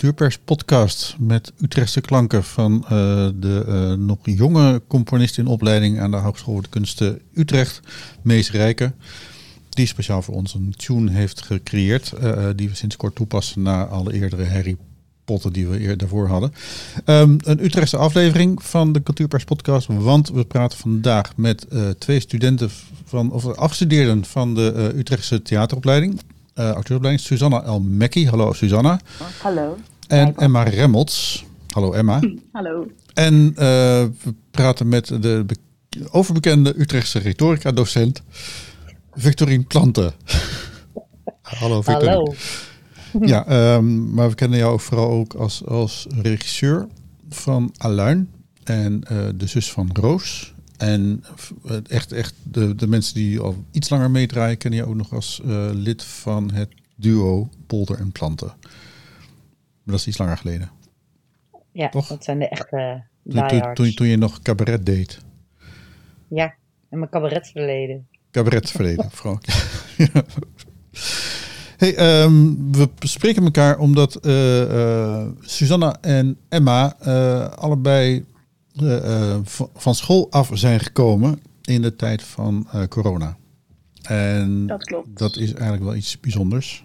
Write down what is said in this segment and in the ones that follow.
Welkom bij de Cultuurpers podcast met Utrechtse klanken van uh, de uh, nog jonge componist in opleiding aan de Hogeschool voor de Kunsten Utrecht, Mees Rijken. Die speciaal voor ons een tune heeft gecreëerd, uh, die we sinds kort toepassen na alle eerdere Harry Potter die we eerder daarvoor hadden. Um, een Utrechtse aflevering van de Cultuurpers podcast, want we praten vandaag met twee studenten van, of afgestudeerden van de Utrechtse theateropleiding uh, acteuropleiding. Susanna El Mekki. Hallo Susanna. Hallo. En Emma Remmelts. Hallo Emma. Hallo. En uh, we praten met de overbekende Utrechtse retorica-docent Victorine Planten. Hallo Victorine. Hallo. Ja, um, maar we kennen jou vooral ook als, als regisseur van Aluin en uh, de zus van Roos. En echt, echt de, de mensen die al iets langer meedraaien, kennen je ook nog als uh, lid van het duo Polder en Planten. Maar dat is iets langer geleden. Ja, Toch? dat zijn de echte toen, toen, toen, toen, je nog cabaret deed. Ja, en mijn cabaretverleden. Cabaretverleden, vooral. Hey, um, we spreken elkaar omdat uh, uh, Susanna en Emma allebei uh, van school af zijn gekomen in de tijd van uh, corona. En dat klopt. Dat is eigenlijk wel iets bijzonders.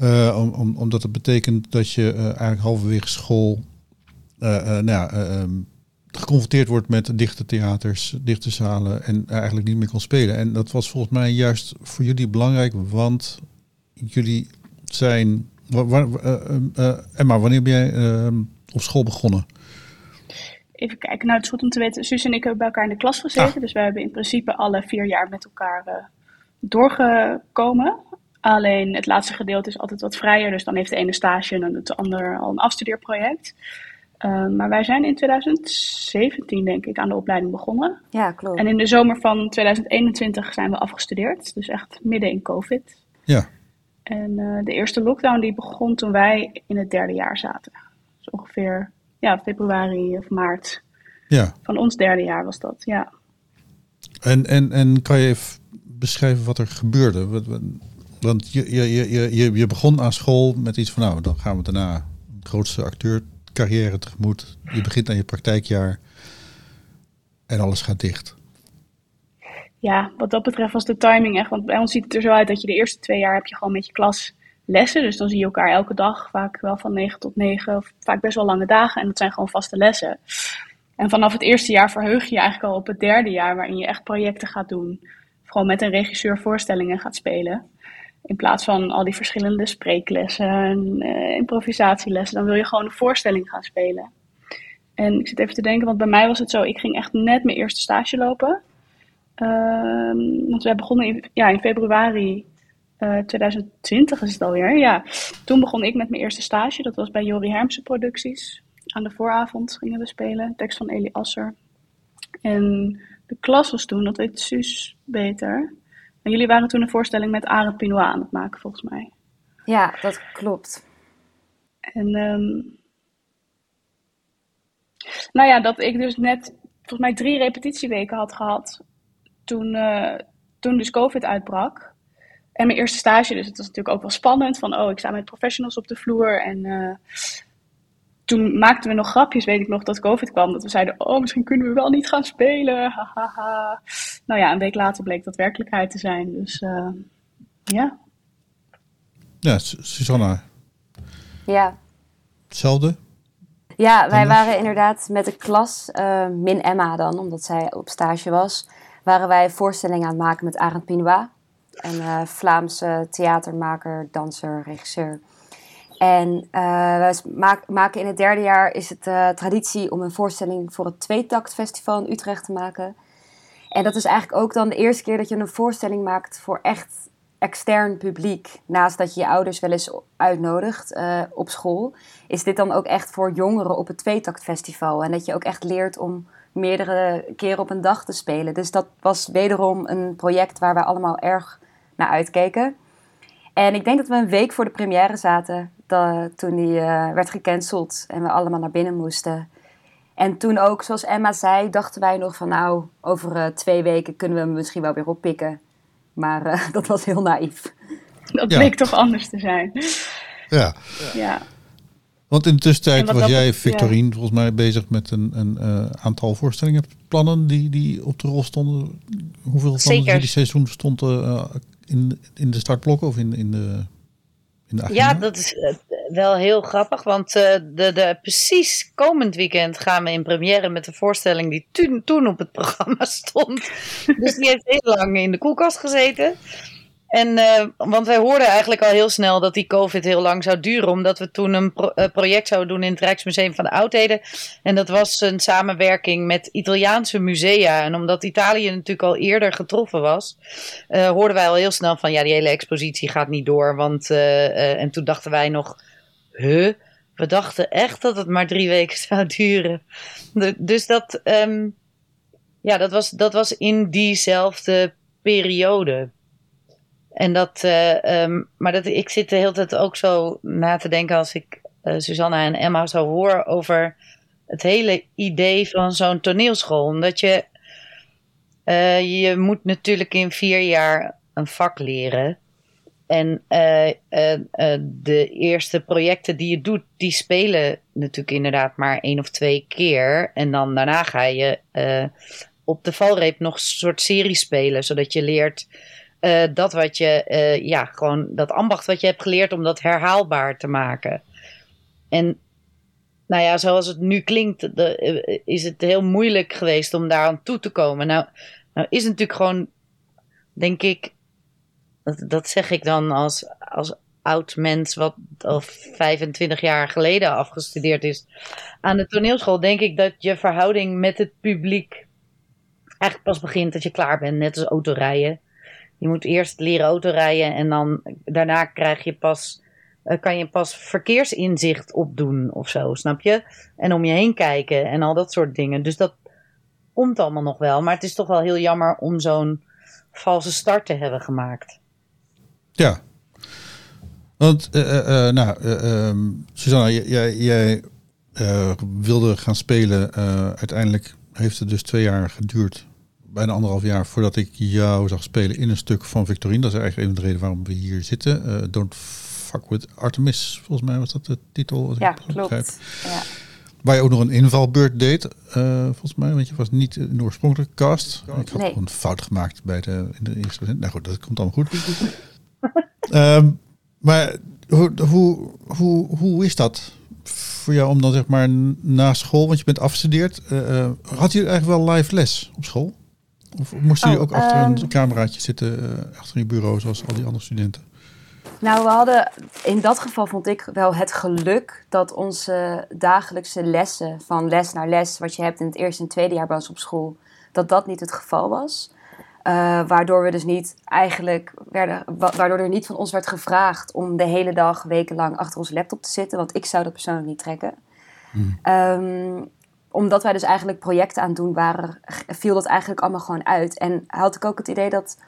Uh, om, om, omdat het betekent dat je eigenlijk halverwege school nou ja, ehm, geconfronteerd wordt met dichte theaters, dichte zalen en eigenlijk niet meer kon spelen. En dat was volgens mij juist voor jullie belangrijk, want jullie zijn. Emma, wanneer ben jij ehm, op school begonnen? Even kijken, nou het is goed om te weten, Suus en ik hebben bij elkaar in de klas gezeten. Ah. Dus wij hebben in principe alle vier jaar met elkaar uh, doorgekomen. Alleen het laatste gedeelte is altijd wat vrijer. Dus dan heeft de ene stage en het ander al een afstudeerproject. Uh, maar wij zijn in 2017 denk ik aan de opleiding begonnen. Ja, klopt. En in de zomer van 2021 zijn we afgestudeerd. Dus echt midden in COVID. Ja. En uh, de eerste lockdown die begon toen wij in het derde jaar zaten. Dus ongeveer ja, februari of maart. Ja. Van ons derde jaar was dat, ja. En, en, en kan je even beschrijven wat er gebeurde? Want je, je, je, je, begon aan school met iets van, nou, dan gaan we daarna grootste acteurcarrière tegemoet. Je begint aan je praktijkjaar en alles gaat dicht. Ja, wat dat betreft was de timing echt, want bij ons ziet het er zo uit dat je de eerste twee jaar heb je gewoon met je klas lessen. Dus dan zie je elkaar elke dag, vaak wel van 9 tot 9, of vaak best wel lange dagen. En dat zijn gewoon vaste lessen. En vanaf het eerste jaar verheug je je eigenlijk al op het derde jaar, waarin je echt projecten gaat doen. Gewoon met een regisseur voorstellingen gaat spelen. In plaats van al die verschillende spreeklessen en uh, improvisatielessen, dan wil je gewoon een voorstelling gaan spelen. En ik zit even te denken, want bij mij was het zo, ik ging echt net mijn eerste stage lopen. Uh, want we begonnen in, ja, in februari 2020 eh, is het alweer, ja. Toen begon ik met mijn eerste stage. Dat was bij Jori Hermsen Producties. Aan de vooravond gingen we spelen. Tekst van Eli Asser. En de klas was toen, dat weet Suus beter. En jullie waren toen een voorstelling met Arend Pinois aan het maken, volgens mij. Ja, dat klopt. En um, nou ja, dat ik dus net volgens mij drie repetitieweken had gehad toen, uh, toen dus COVID uitbrak. En mijn eerste stage, dus het was natuurlijk ook wel spannend. Van, oh, ik sta met professionals op de vloer. En uh, toen maakten we nog grapjes, weet ik nog, dat COVID kwam. Dat we zeiden, oh, misschien kunnen we wel niet gaan spelen. Ha, ha, ha. Nou ja, een week later bleek dat werkelijkheid te zijn. Dus uh, ja. Ja, Susanna. Ja. Hetzelfde? Ja, wij waren inderdaad met de klas, uh, min Emma dan, omdat zij op stage was, waren wij voorstellingen aan het maken met Arend Pinois. Een uh, Vlaamse theatermaker, danser, regisseur. En uh, we maken in het derde jaar is het uh, traditie om een voorstelling voor het Tweetakt Festival in Utrecht te maken. En dat is eigenlijk ook dan de eerste keer dat je een voorstelling maakt voor echt extern publiek. Naast dat je je ouders wel eens uitnodigt uh, op school, is dit dan ook echt voor jongeren op het Tweetakt Festival. En dat je ook echt leert om meerdere keren op een dag te spelen. Dus dat was wederom een project waar we allemaal erg naar uitkeken. En ik denk dat we een week voor de première zaten dat, toen die uh, werd gecanceld en we allemaal naar binnen moesten. En toen ook, zoals Emma zei, dachten wij nog van nou, over uh, twee weken kunnen we hem misschien wel weer oppikken. Maar uh, dat was heel naïef. Dat bleek toch anders te zijn. Ja. ja. Want in de tussentijd was jij, Victorine, volgens mij bezig met een, een uh, aantal voorstellingen, plannen die, die op de rol stonden. Hoeveel van jullie seizoen stond uh, in, in de startblokken of in, in de ja, dat is eh, wel heel grappig, want uh, de, de, precies komend weekend gaan we in première met de voorstelling die toen, toen op het programma stond. dus die heeft heel lang in de koelkast gezeten. En, uh, want wij hoorden eigenlijk al heel snel dat die COVID heel lang zou duren, omdat we toen een eh, project zouden doen in het Rijksmuseum van de Oudheden. En dat was een samenwerking met Italiaanse musea. En omdat Italië natuurlijk al eerder getroffen was, uh, hoorden wij al heel snel van ja, die hele expositie gaat niet door. Want, en toen dachten wij nog, huh? We dachten echt dat het maar drie weken zou duren. dus dat, um, ja, dat was, dat was in diezelfde periode. En dat, uh, um, maar dat, ik zit de hele tijd ook zo na te denken als ik uh, Susanna en Emma zo hoor over het hele idee van zo'n toneelschool. Omdat je, uh, je moet natuurlijk in vier jaar een vak leren. En de eerste projecten die je doet, die spelen natuurlijk inderdaad maar één of twee keer. En dan daarna ga je op de valreep nog een soort serie spelen, zodat je leert uh, dat wat je, uh, ja, gewoon dat ambacht wat je hebt geleerd om dat herhaalbaar te maken. En nou ja, zoals het nu klinkt, de, uh, is het heel moeilijk geweest om daar aan toe te komen. Nou, nou is natuurlijk gewoon, denk ik, dat, dat zeg ik dan als, als oud mens wat al 25 jaar geleden afgestudeerd is. Aan de toneelschool denk ik dat je verhouding met het publiek eigenlijk pas begint dat je klaar bent, net als autorijden. Je moet eerst leren autorijden en dan daarna krijg je pas, uh, kan je pas verkeersinzicht opdoen of zo, snap je? En om je heen kijken en al dat soort dingen. Dus dat komt allemaal nog wel. Maar het is toch wel heel jammer om zo'n valse start te hebben gemaakt. Ja. Want, uh, uh, nou, um, Susanna, jij wilde gaan spelen. uiteindelijk heeft het dus twee jaar geduurd bijna anderhalf jaar voordat ik jou zag spelen in een stuk van Victorine. Dat is eigenlijk een van de reden waarom we hier zitten. Uh, Don't Fuck With Artemis, volgens mij was dat de titel. ja, klopt. Ja. Waar je ook nog een invalbeurt deed, uh, volgens mij. Want je was niet in de oorspronkelijke cast. Ik had nee. een fout gemaakt bij de, in de eerste Nou goed, dat komt allemaal goed. um, maar hoe, hoe, hoe, hoe is dat voor jou om dan zeg maar na school, want je bent afgestudeerd, uh, had je eigenlijk wel live les op school? Of moesten jullie oh, ook achter een ehm, cameraatje zitten, uh, achter je bureau, zoals al die andere studenten? Nou, we hadden in dat geval vond ik wel het geluk dat onze dagelijkse lessen, van les naar les, wat je hebt in het eerste en tweede jaar bij ons op school, dat dat niet het geval was. Uh, waardoor we dus niet eigenlijk werden, waardoor er niet van ons werd gevraagd om de hele dag, wekenlang achter onze laptop te zitten, want ik zou dat persoonlijk niet trekken. Hmm. Um, omdat wij dus eigenlijk projecten aan doen waren, viel dat eigenlijk allemaal gewoon uit. En had ik ook het idee dat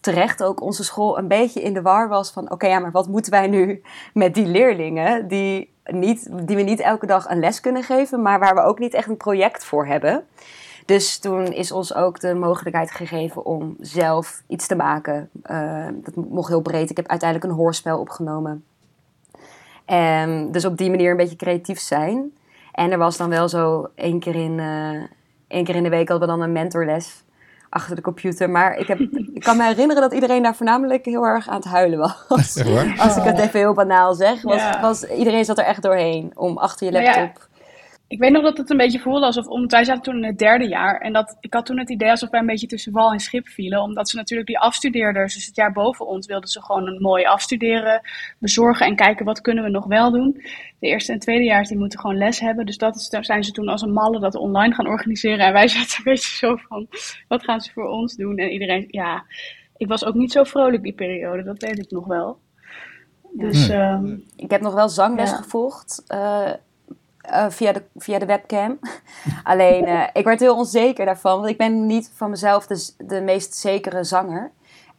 terecht ook onze school een beetje in de war was van... oké, ja, maar wat moeten wij nu met die leerlingen... Die, niet, die we niet elke dag een les kunnen geven... maar waar we ook niet echt een project voor hebben... Dus toen is ons ook de mogelijkheid gegeven om zelf iets te maken. Uh, dat mocht heel breed. Ik heb uiteindelijk een hoorspel opgenomen. En dus op die manier een beetje creatief zijn. En er was dan wel zo één keer in, uh, één keer in de week hadden we dan een mentorles achter de computer. Maar ik, heb, ik kan me herinneren dat iedereen daar voornamelijk heel erg aan het huilen was. Als ik het even heel banaal zeg. Was, was, iedereen zat er echt doorheen om achter je laptop ik weet nog dat het een beetje voelde alsof, omdat wij zaten toen in het derde jaar. En dat, ik had toen het idee alsof wij een beetje tussen wal en schip vielen. Omdat ze natuurlijk die afstudeerders, dus het jaar boven ons, wilden ze gewoon een mooi afstuderen, bezorgen en kijken wat kunnen we nog wel doen. De eerste en tweede jaar die moeten gewoon les hebben. Dus dat is, daar zijn ze toen als een malle dat online gaan organiseren. En wij zaten een beetje zo van, wat gaan ze voor ons doen? En iedereen, ja, ik was ook niet zo vrolijk die periode, dat weet ik nog wel. Dus, um, ik heb nog wel zangles ja. gevolgd. Uh, uh, via, de, via de webcam. Alleen, uh, ik werd heel onzeker daarvan, want ik ben niet van mezelf de, de meest zekere zanger.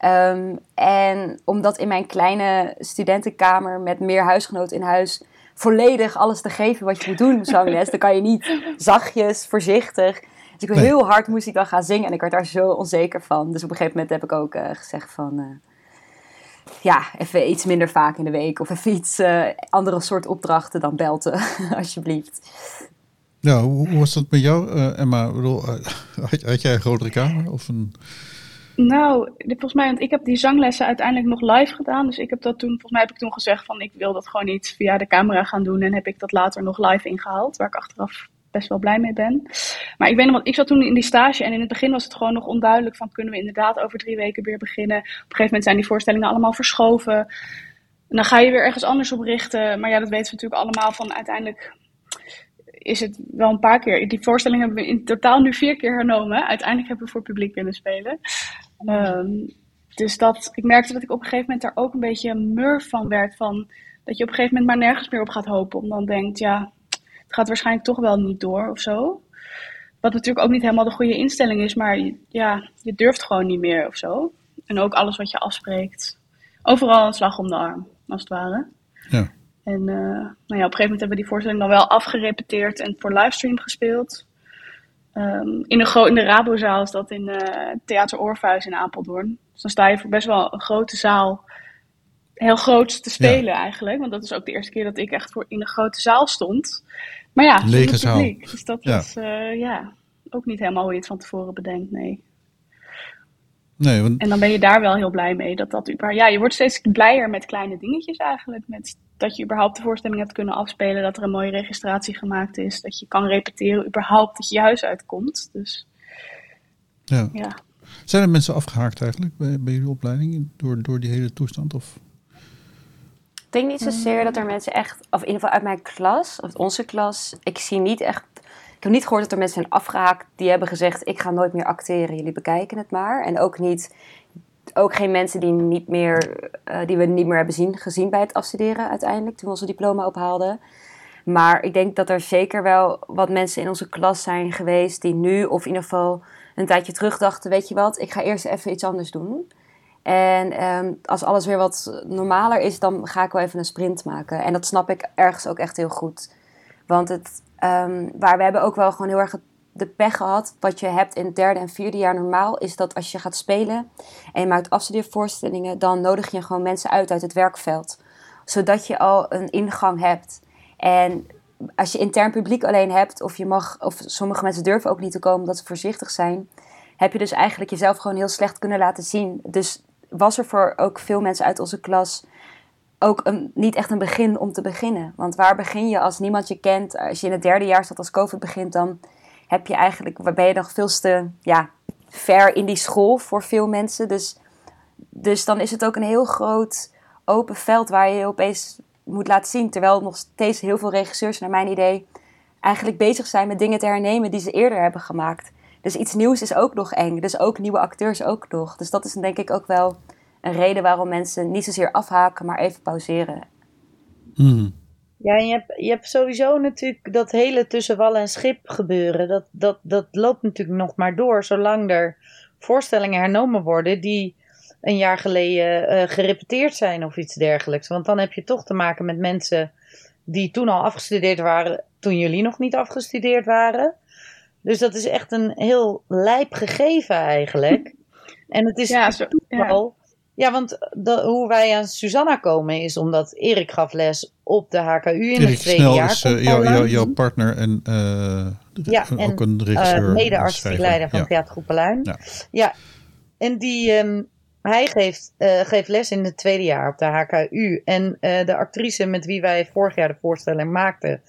Um, en omdat in mijn kleine studentenkamer met meer huisgenoten in huis volledig alles te geven wat je moet doen, zangles, dan kan je niet zachtjes, voorzichtig. Dus ik heel hard moest ik dan gaan zingen en ik werd daar zo onzeker van. Dus op een gegeven moment heb ik ook uh, gezegd van ja, even iets minder vaak in de week. Of even iets uh, andere soort opdrachten dan belten, alsjeblieft. Ja, hoe, hoe, was dat met jou, uh, Emma? Bedoel, had, had, jij een grotere kamer? Of een... Nou, volgens mij, want ik heb die zanglessen uiteindelijk nog live gedaan. Dus ik heb dat toen, volgens mij heb ik toen gezegd van ik wil dat gewoon niet via de camera gaan doen. En heb ik dat later nog live ingehaald, waar ik achteraf best wel blij mee ben. Maar ik weet nog, want ik zat toen in die stage en in het begin was het gewoon nog onduidelijk van kunnen we inderdaad over drie weken weer beginnen. Op een gegeven moment zijn die voorstellingen allemaal verschoven. En dan ga je weer ergens anders op richten. Maar ja, dat weten we natuurlijk allemaal van uiteindelijk is het wel een paar keer. Die voorstelling hebben we in totaal nu vier keer hernomen. Uiteindelijk hebben we voor publiek kunnen spelen. Ehm, dus dat, ik merkte dat ik op een gegeven moment daar ook een beetje murf van werd. Van, dat je op een gegeven moment maar nergens meer op gaat hopen. Om dan denkt, ja, het gaat waarschijnlijk toch wel niet door of zo. Wat natuurlijk ook niet helemaal de goede instelling is, maar ja, je durft gewoon niet meer of zo. En ook alles wat je afspreekt. Overal een slag om de arm, als het ware. Ja. En uh, nou ja, op een gegeven moment hebben we die voorstelling dan wel afgerepeteerd en voor livestream gespeeld. Um, in, de in de Rabozaal is dat in uh, Theater Orpheus in Apeldoorn. Dus dan sta je voor best wel een grote zaal heel groot te spelen eigenlijk. Want dat is ook de eerste keer dat ik echt voor in een grote zaal stond. Maar ja, lege zaal. Dus dat ja. was uh, ja, ook niet helemaal hoe je het van tevoren bedenkt, nee. Nee, want... En dan ben je daar wel heel blij mee. Dat dat ja, je wordt steeds blijer met kleine dingetjes eigenlijk. Met dat je überhaupt de voorstelling hebt kunnen afspelen. Dat er een mooie registratie gemaakt is. Dat je kan repeteren überhaupt dat je je huis uitkomt. Dus ja. ja. Zijn er mensen afgehaakt eigenlijk bij, bij jullie opleiding door, door die hele toestand? Of? Ik denk niet zozeer dat er mensen echt, of in ieder geval uit mijn klas, of onze klas, ik zie niet echt. Ik heb niet gehoord dat er mensen zijn afgehaakt die hebben gezegd: Ik ga nooit meer acteren, jullie bekijken het maar. En ook niet, ook geen mensen die, niet meer, uh, die we niet meer hebben zien, gezien bij het afstuderen uiteindelijk, toen we onze diploma ophaalden. Maar ik denk dat er zeker wel wat mensen in onze klas zijn geweest die nu, of in ieder geval een tijdje terug dachten: Weet je wat, ik ga eerst even iets anders doen. En um, als alles weer wat normaler is, dan ga ik wel even een sprint maken. En dat snap ik ergens ook echt heel goed. Want het, um, waar we hebben ook wel gewoon heel erg de pech gehad. Wat je hebt in het derde en vierde jaar normaal, is dat als je gaat spelen en je maakt afstudeervoorstellingen, dan nodig je gewoon mensen uit uit het werkveld. Zodat je al een ingang hebt. En als je intern publiek alleen hebt, of je mag, of sommige mensen durven ook niet te komen omdat ze voorzichtig zijn, heb je dus eigenlijk jezelf gewoon heel slecht kunnen laten zien. Dus was er voor ook veel mensen uit onze klas ook een, niet echt een begin om te beginnen. Want waar begin je als niemand je kent? Als je in het derde jaar staat als COVID begint, dan heb je eigenlijk, ben je nog veel te ja, ver in die school voor veel mensen. Dus, dus dan is het ook een heel groot open veld waar je je opeens moet laten zien. Terwijl nog steeds heel veel regisseurs, naar mijn idee, eigenlijk bezig zijn met dingen te hernemen die ze eerder hebben gemaakt. Dus iets nieuws is ook nog eng. Dus ook nieuwe acteurs ook nog. Dus dat is denk ik ook wel een reden waarom mensen niet zozeer afhaken, maar even pauzeren. Hmm. Ja, en je hebt, je hebt sowieso natuurlijk dat hele tussen wal en schip gebeuren. Dat, dat, dat loopt natuurlijk nog maar door, zolang er voorstellingen hernomen worden die een jaar geleden uh, gerepeteerd zijn of iets dergelijks. Want dan heb je toch te maken met mensen die toen al afgestudeerd waren, toen jullie nog niet afgestudeerd waren. Dus dat is echt een heel lijp gegeven eigenlijk. En het is ja, zo, ja. ja want de, hoe wij aan Susanna komen is omdat Erik gaf les op de HKU in Erik het tweede Snel jaar. is uh, jou, jou, jouw partner en, uh, ja, ook en, een regisseur. Uh, mede-artistiek leider van ja. Theatergroep Paluin. Ja. ja, en die, um, hij geeft, uh, geeft les in het tweede jaar op de HKU. En uh, de actrice met wie wij vorig jaar de voorstelling maakten,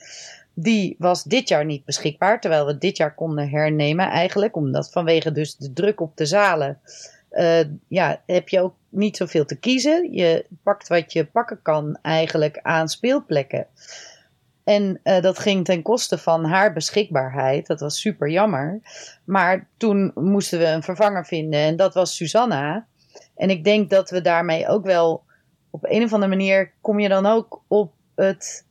die was dit jaar niet beschikbaar. Terwijl we dit jaar konden hernemen eigenlijk. Omdat vanwege dus de druk op de zalen. Uh, ja, heb je ook niet zoveel te kiezen. Je pakt wat je pakken kan eigenlijk aan speelplekken. En uh, dat ging ten koste van haar beschikbaarheid. Dat was super jammer. Maar toen moesten we een vervanger vinden. En dat was Susanna. En ik denk dat we daarmee ook wel. Op een of andere manier kom je dan ook op het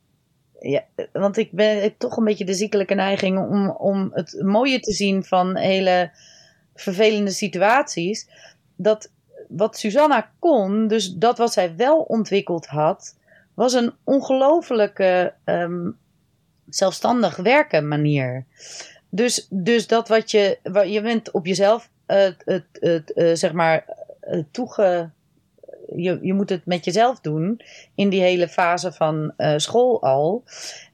ja, want ik ben ik toch een beetje de ziekelijke neiging om, om het mooie te zien van hele vervelende situaties. Dat wat Susanna kon, dus dat wat zij wel ontwikkeld had, was een ongelofelijke um, zelfstandig werken manier. Dus, dus dat wat je, je bent op jezelf, uh, zeg maar, uh, toege, je, je moet het met jezelf doen in die hele fase van school al.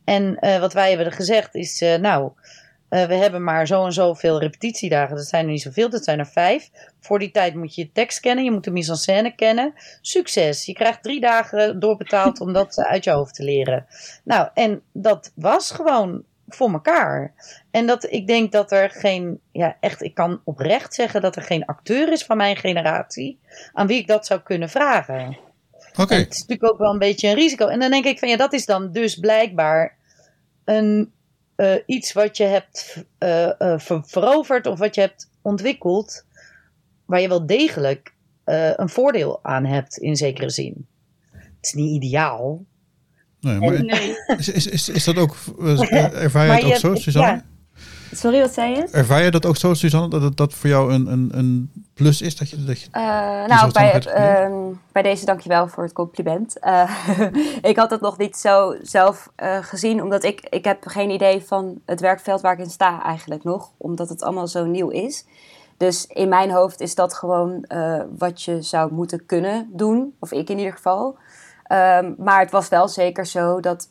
En wat wij hebben gezegd is, nou, uh, we hebben maar zo en zoveel repetitiedagen. Dat zijn er niet zoveel, dat zijn er vijf. Voor die tijd moet je je tekst kennen, je moet de mise en scène kennen. Succes! Je krijgt drie dagen doorbetaald om dat uit je hoofd te leren. Nou, en dat was gewoon voor elkaar. En dat ik denk dat er geen, ja, echt, ik kan oprecht zeggen dat er geen acteur is van mijn generatie aan wie ik dat zou kunnen vragen. Oké. Het is natuurlijk ook wel een beetje een risico. En dan denk ik van ja, dat is dan dus blijkbaar een uh, iets wat je hebt uh, uh, ver veroverd of wat je hebt ontwikkeld, waar je wel degelijk een voordeel aan hebt in zekere zin. Het is niet ideaal. Nee, maar nee. Is, is, is, is, dat ook, ervaar je het ook zo, Suzanne? Ja. Sorry, wat zei je? Ervaar je dat ook zo, Suzanne, dat het dat voor jou een, een, een plus is? Dat je, dat je uh, nou, bij, uh, bij deze dankjewel voor het compliment. Uh, ik had het nog niet zo zelf uh, gezien, omdat ik, ik heb geen idee van het werkveld waar ik in sta eigenlijk nog. Omdat het allemaal zo nieuw is. Dus in mijn hoofd is dat gewoon wat je zou moeten kunnen doen. Of ik in ieder geval. Um, maar het was wel zeker zo dat,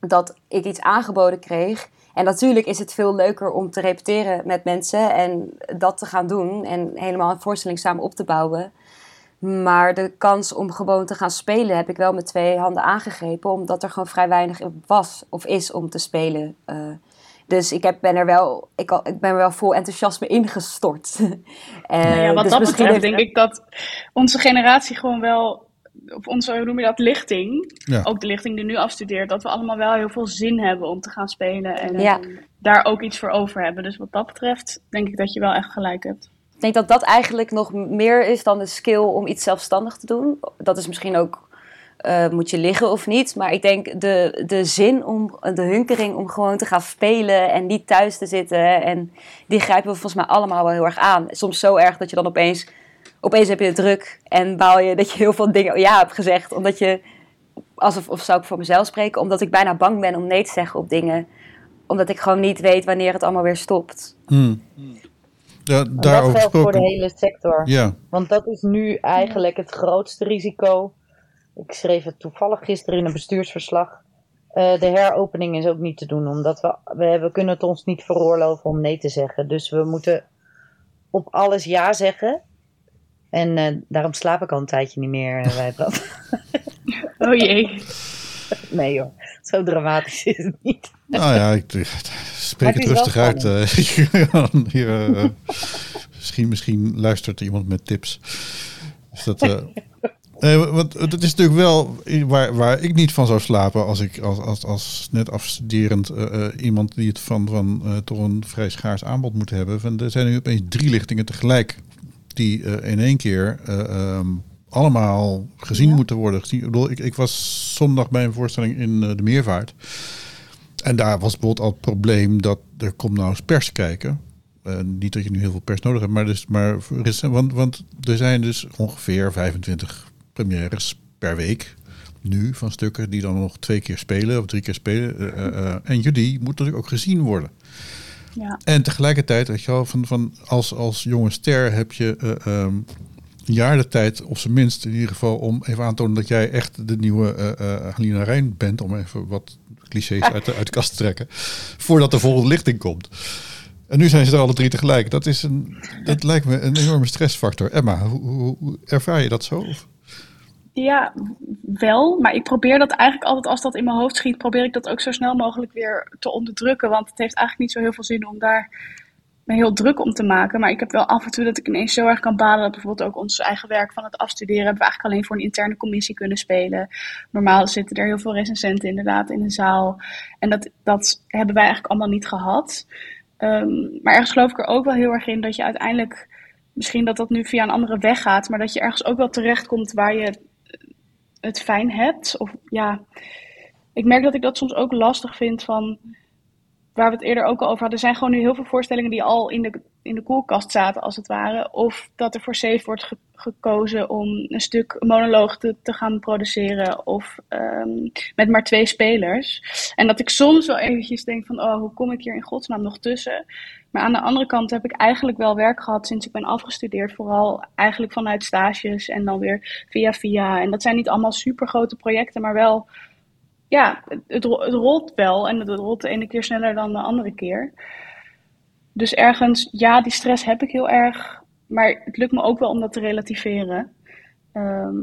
dat ik iets aangeboden kreeg en natuurlijk is het veel leuker om te repeteren met mensen en dat te gaan doen en helemaal een voorstelling samen op te bouwen. Maar de kans om gewoon te gaan spelen heb ik wel met twee handen aangegrepen, omdat er gewoon vrij weinig was of is om te spelen. Uh, dus ik, heb, ben er wel, ik, al, ik ben er wel vol enthousiasme ingestort. uh, ja, wat dus dat betreft denk ik dat onze generatie gewoon wel op onze, hoe noem je dat, lichting, ook de lichting die nu afstudeert, dat we allemaal wel heel veel zin hebben om te gaan spelen en daar ook iets voor over hebben. Dus wat dat betreft denk ik dat je wel echt gelijk hebt. Ik denk dat dat eigenlijk nog meer is dan de skill om iets zelfstandig te doen. Dat is misschien ook, uh, moet je liggen of niet. Maar ik denk de, de zin om, de hunkering om gewoon te gaan spelen en niet thuis te zitten. En die grijpen we volgens mij allemaal wel heel erg aan. Soms zo erg dat je dan opeens opeens heb je het druk en baal je dat je heel veel dingen ja hebt gezegd. Omdat je, alsof of zou ik voor mezelf spreken, omdat ik bijna bang ben om nee te zeggen op dingen. Omdat ik gewoon niet weet wanneer het allemaal weer stopt. Hmm. Ja, dat geldt voor de hele sector. Ja. Want dat is nu eigenlijk het grootste risico. Ik schreef het toevallig gisteren in een bestuursverslag. Uh, de heropening is ook niet te doen, omdat we, we, we kunnen het ons niet veroorloven om nee te zeggen. Dus we moeten op alles ja zeggen. En uh, daarom slaap ik al een tijdje niet meer uh, bij dat. oh jee. Nee joh, zo dramatisch is het niet. Nou ja, ik spreek het, het rustig uit. Uh, hier, misschien, misschien luistert iemand met tips. Dus dat, Nee, want het is natuurlijk wel waar, waar ik niet van zou slapen als ik als, als, als net afstuderend uh, iemand die het van, van uh, toch een vrij schaars aanbod moet hebben. Van, er zijn nu opeens drie lichtingen tegelijk die uh, in één keer um, allemaal gezien ja. moeten worden. Gezien. Ik, bedoel, ik, ik, was zondag bij een voorstelling in de Meervaart. En daar was bijvoorbeeld al het probleem dat er komt nou eens pers kijken. Uh, niet dat je nu heel veel pers nodig hebt, maar, dus, maar want, want er zijn dus ongeveer 25 premières per week nu van stukken die dan nog twee keer spelen of drie keer spelen. Uh, uh, en jullie moeten natuurlijk ook gezien worden. En tegelijkertijd, weet je wel, van, van als, als jonge ster heb je uh, um, een jaar de tijd, op zijn minst in ieder geval, om even aan te tonen dat jij echt de nieuwe uh, Rijn bent, om even wat clichés uit de, uit de kast te trekken, voordat de volgende lichting komt. En nu zijn ze er alle drie tegelijk. Dat, is een, dat lijkt me een enorme stressfactor. Emma, hoe, hoe, ervaar je dat zo? Of? Ja, wel. Maar ik probeer dat eigenlijk altijd als dat in mijn hoofd schiet, probeer ik dat ook zo snel mogelijk weer te onderdrukken. Want het heeft eigenlijk niet zo heel veel zin om daar me heel druk om te maken. Maar ik heb wel af en toe dat ik ineens zo erg kan balen dat bijvoorbeeld ook ons eigen werk van het afstuderen hebben we eigenlijk alleen voor een interne commissie kunnen spelen. Normaal zitten er heel veel recensenten inderdaad in de zaal. En dat, dat hebben wij eigenlijk allemaal niet gehad. Um, maar ergens geloof ik er ook wel heel erg in dat je uiteindelijk, misschien dat dat nu via een andere weg gaat, maar dat je ergens ook wel terechtkomt waar je het fijn hebt. Of ja, ik merk dat ik dat soms ook lastig vind van. Waar we het eerder ook al over hadden, zijn gewoon nu heel veel voorstellingen die al in de, in de koelkast zaten, als het ware. Of dat er voor Safe wordt gekozen om een stuk monoloog te, te gaan produceren. Of um, met maar twee spelers. En dat ik soms wel eventjes denk van, oh, hoe kom ik hier in godsnaam nog tussen? Maar aan de andere kant heb ik eigenlijk wel werk gehad sinds ik ben afgestudeerd. Vooral eigenlijk vanuit stages en dan weer via via. En dat zijn niet allemaal super grote projecten, maar wel ja, het, het, rolt wel en het rolt de ene keer sneller dan de andere keer. Dus ergens, ja, die stress heb ik heel erg, maar het lukt me ook wel om dat te relativeren. Ehm,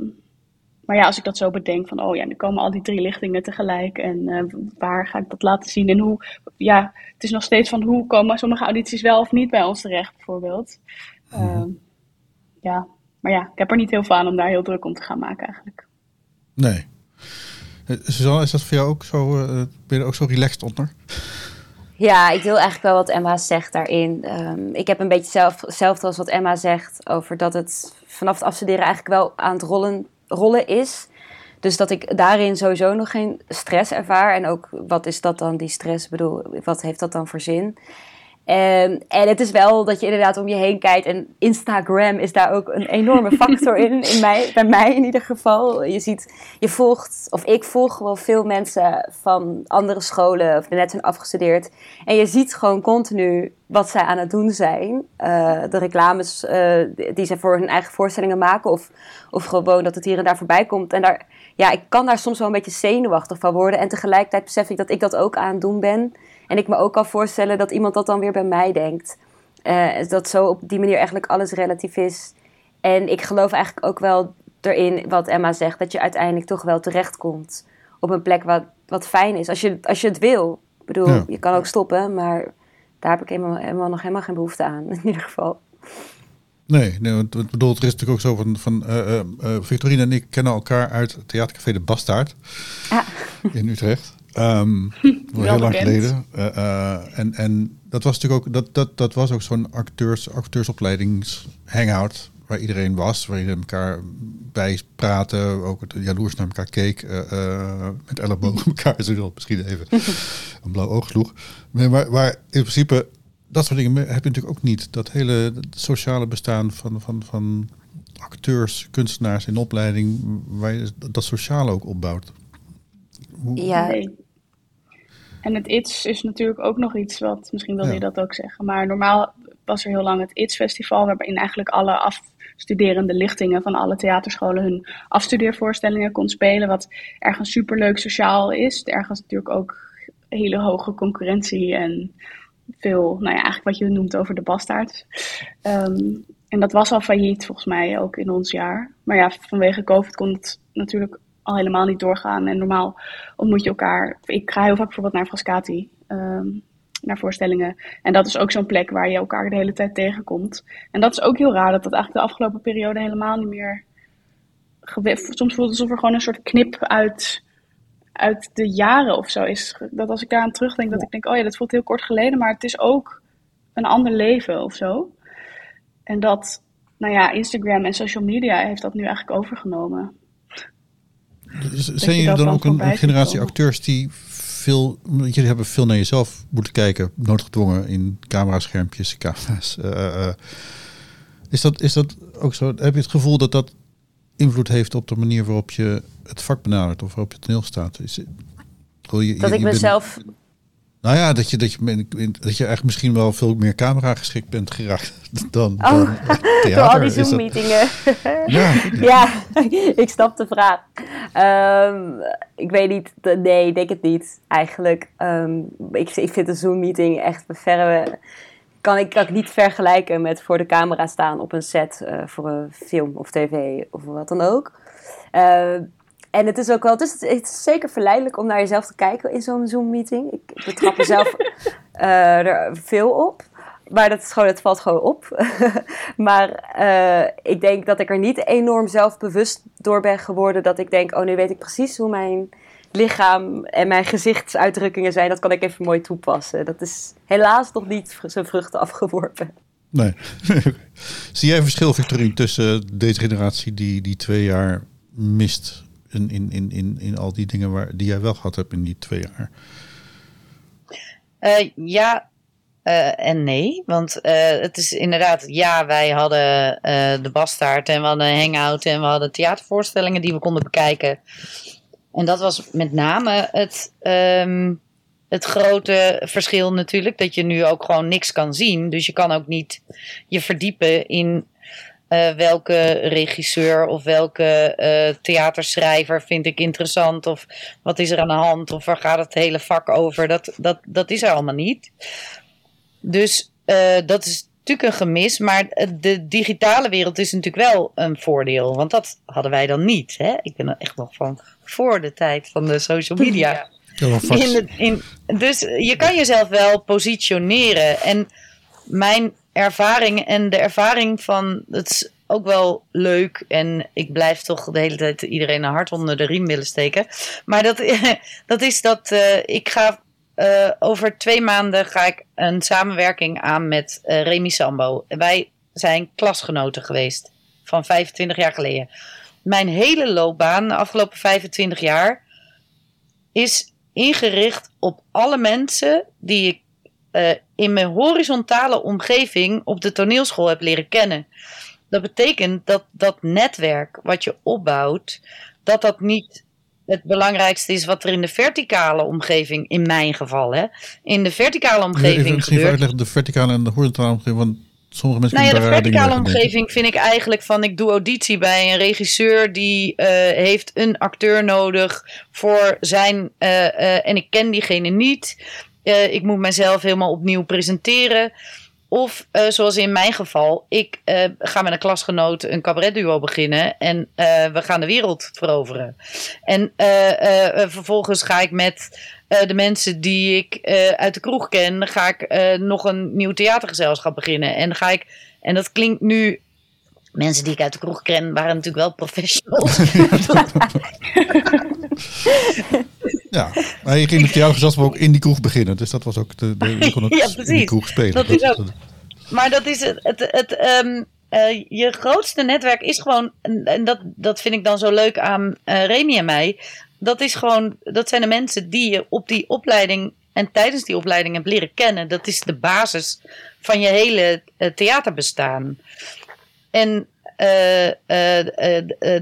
maar ja, als ik dat zo bedenk van, oh ja, nu komen al die drie lichtingen tegelijk en uh, waar ga ik dat laten zien en hoe, ja, het is nog steeds van hoe komen sommige audities wel of niet bij ons terecht, bijvoorbeeld. Uh, ja, maar ja, ik heb er niet heel veel aan om daar heel druk om te gaan maken eigenlijk. Nee, eh, Suzanne, is dat voor jou ook zo, uh, ben je ook zo relaxed onder? Ja, ik deel eigenlijk wel wat Emma zegt daarin. Um, ik heb een beetje zelf, hetzelfde als wat Emma zegt over dat het vanaf het afstuderen eigenlijk wel aan het rollen, rollen is. Dus dat ik daarin sowieso nog geen stress ervaar. En ook, wat is dat dan, die stress? Bedoel, wat heeft dat dan voor zin? Um, en het is wel dat je inderdaad om je heen kijkt. En Instagram is daar ook een enorme factor in, in mij, bij mij in ieder geval. Je ziet, je volgt, of ik volg wel veel mensen van andere scholen, of net zijn afgestudeerd. En je ziet gewoon continu wat zij aan het doen zijn. Uh, de reclames uh, die ze voor hun eigen voorstellingen maken. Of, of gewoon dat het hier en daar voorbij komt. En daar, ja, ik kan daar soms wel een beetje zenuwachtig van worden. En tegelijkertijd besef ik dat ik dat ook aan het doen ben. En ik me ook kan voorstellen dat iemand dat dan weer bij mij denkt. Uh, dat zo op die manier eigenlijk alles relatief is. En ik geloof eigenlijk ook wel erin, wat Emma zegt, dat je uiteindelijk toch wel terechtkomt op een plek wat, wat fijn is. Als je, als je het wil. Ik bedoel, je kan ook stoppen, maar daar heb ik helemaal, helemaal, nog helemaal geen behoefte aan, in ieder geval. Nee, nee want het bedoelt, er is natuurlijk ook zo van, van uh, uh, Victorine en ik kennen elkaar uit theatercafé De Bastaard ah. in Utrecht. Um, heel lang geleden. Uh, uh, en, en dat was natuurlijk ook, dat, dat, dat was ook zo'n acteurs, acteursopleidings-hangout. Waar iedereen was, waar iedereen elkaar bij praatte, ook jaloers naar elkaar keek, uh, met ellebogen elkaar, zo misschien even een blauw oog sloeg. Maar, maar, maar in principe, dat soort dingen heb je natuurlijk ook niet. Dat hele sociale bestaan van, van, van acteurs, kunstenaars in opleiding, waar je dat sociale ook opbouwt. Ja, en het ITS is natuurlijk ook nog iets wat, misschien wil je dat ook zeggen, maar normaal was er heel lang het ITS Festival, waarin eigenlijk alle afstuderende lichtingen van alle theaterscholen hun afstudeervoorstellingen kon spelen, wat ergens superleuk sociaal is. Ergens natuurlijk ook hele hoge concurrentie en veel, nou ja, eigenlijk wat je noemt over de bastaard. Ehm, en dat was al failliet volgens mij ook in ons jaar. Maar ja, vanwege COVID kon het natuurlijk al helemaal niet doorgaan. En normaal ontmoet je elkaar. Ik ga heel vaak bijvoorbeeld naar Frascati, um, naar voorstellingen. En dat is ook zo'n plek waar je elkaar de hele tijd tegenkomt. En dat is ook heel raar, dat dat eigenlijk de afgelopen periode helemaal niet meer. Soms voelt het alsof er gewoon een soort knip uit, uit de jaren of zo is. Dat als ik daar aan terugdenk, dat ik denk: oh ja, dat voelt heel kort geleden, maar het is ook een ander leven of zo. En dat, nou ja, Instagram en social media heeft dat nu eigenlijk overgenomen. Zijn jullie dan ook een, generatie acteurs die veel, jullie hebben veel naar jezelf moeten kijken, noodgedwongen in camera-schermpjes, camera's. Uh, is, dat, is dat ook zo? Heb je het gevoel dat dat invloed heeft op de manier waarop je het vak benadert of waarop je toneel staat? Is, je, dat ik mezelf nou ja, dat je, dat, je, dat je eigenlijk misschien wel veel meer camera geschikt bent geraakt dan, oh, dan Door al die Zoom-meetingen. ja. ja, ik snap de vraag. Um, ik weet niet, nee, ik denk het niet eigenlijk. Um, ik, ik vind een Zoom-meeting echt verre... Kan ik, kan ik niet vergelijken met voor de camera staan op een set uh, voor een film of tv of wat dan ook. Uh, en het is ook wel, het is, het is zeker verleidelijk om naar jezelf te kijken in zo'n Zoom-meeting. Ik betrap mezelf uh, er veel op. Maar dat is gewoon, het valt gewoon op. maar uh, ik denk dat ik er niet enorm zelfbewust door ben geworden. Dat ik denk, oh nu weet ik precies hoe mijn lichaam en mijn gezichtsuitdrukkingen zijn. Dat kan ik even mooi toepassen. Dat is helaas nog niet zijn vruchten afgeworpen. Nee. Zie jij een verschil, Victorine, tussen deze generatie die die twee jaar mist in, in, in, in, in al die dingen waar, die jij wel gehad hebt in die twee jaar? ja, en nee, want het is inderdaad, ja, wij hadden de Bastaard en we hadden hangout en we hadden theatervoorstellingen die we konden bekijken. En dat was met name het, ehm, het grote verschil natuurlijk, dat je nu ook gewoon niks kan zien. Dus je kan ook niet je verdiepen in uh, welke regisseur of welke uh, theaterschrijver vind ik interessant of wat is er aan de hand of waar gaat het hele vak over. Dat, dat, dat is er allemaal niet. Dus uh, dat is natuurlijk een gemis, maar de digitale wereld is natuurlijk wel een voordeel, want dat hadden wij dan niet. Hè? Ik ben er echt nog van voor de tijd van de social media. In in, dus je kan jezelf wel positioneren. En mijn ervaring en de ervaring van het is ook wel leuk. En ik blijf toch de hele tijd iedereen een hart onder de riem willen steken. Maar dat, dat is dat uh, ik ga. Uh, over twee maanden ga ik een samenwerking aan met uh, Remy Sambo. Wij zijn klasgenoten geweest van 25 jaar geleden. Mijn hele loopbaan, de afgelopen 25 jaar, is ingericht op alle mensen die ik in mijn horizontale omgeving op de toneelschool heb leren kennen. Dat betekent dat dat netwerk wat je opbouwt, dat dat niet het belangrijkste is wat er in de verticale omgeving, in mijn geval, hè, in de verticale omgeving Even gebeurt. uitleggen, de verticale en de horizontale omgeving, want sommige mensen nou ja, de verticale omgeving vind ik eigenlijk van ik doe auditie bij een regisseur die uh, heeft een acteur nodig voor zijn uh, uh, en ik ken diegene niet. Ik moet mezelf helemaal opnieuw presenteren. Of zoals in mijn geval, ik ga met een klasgenoot een cabaretduo beginnen en we gaan de wereld veroveren. En vervolgens ga ik met de mensen die ik uit de kroeg ken, ga ik nog een nieuw theatergezelschap beginnen. En ga ik, en dat klinkt nu. Mensen die ik uit de kroeg ken, waren natuurlijk wel professionals. ja, maar je ging met jouw gezelschap ook in die kroeg beginnen. Dus dat was ook de, de je kon ook ja, in die kroeg spelen. Dat is ook, maar dat is het. het, het um, uh, je grootste netwerk is gewoon, en dat, dat vind ik dan zo leuk aan uh, Remy en mij dat is gewoon, dat zijn de mensen die je op die opleiding en tijdens die opleiding hebt leren kennen. Dat is de basis van je hele uh, theaterbestaan. En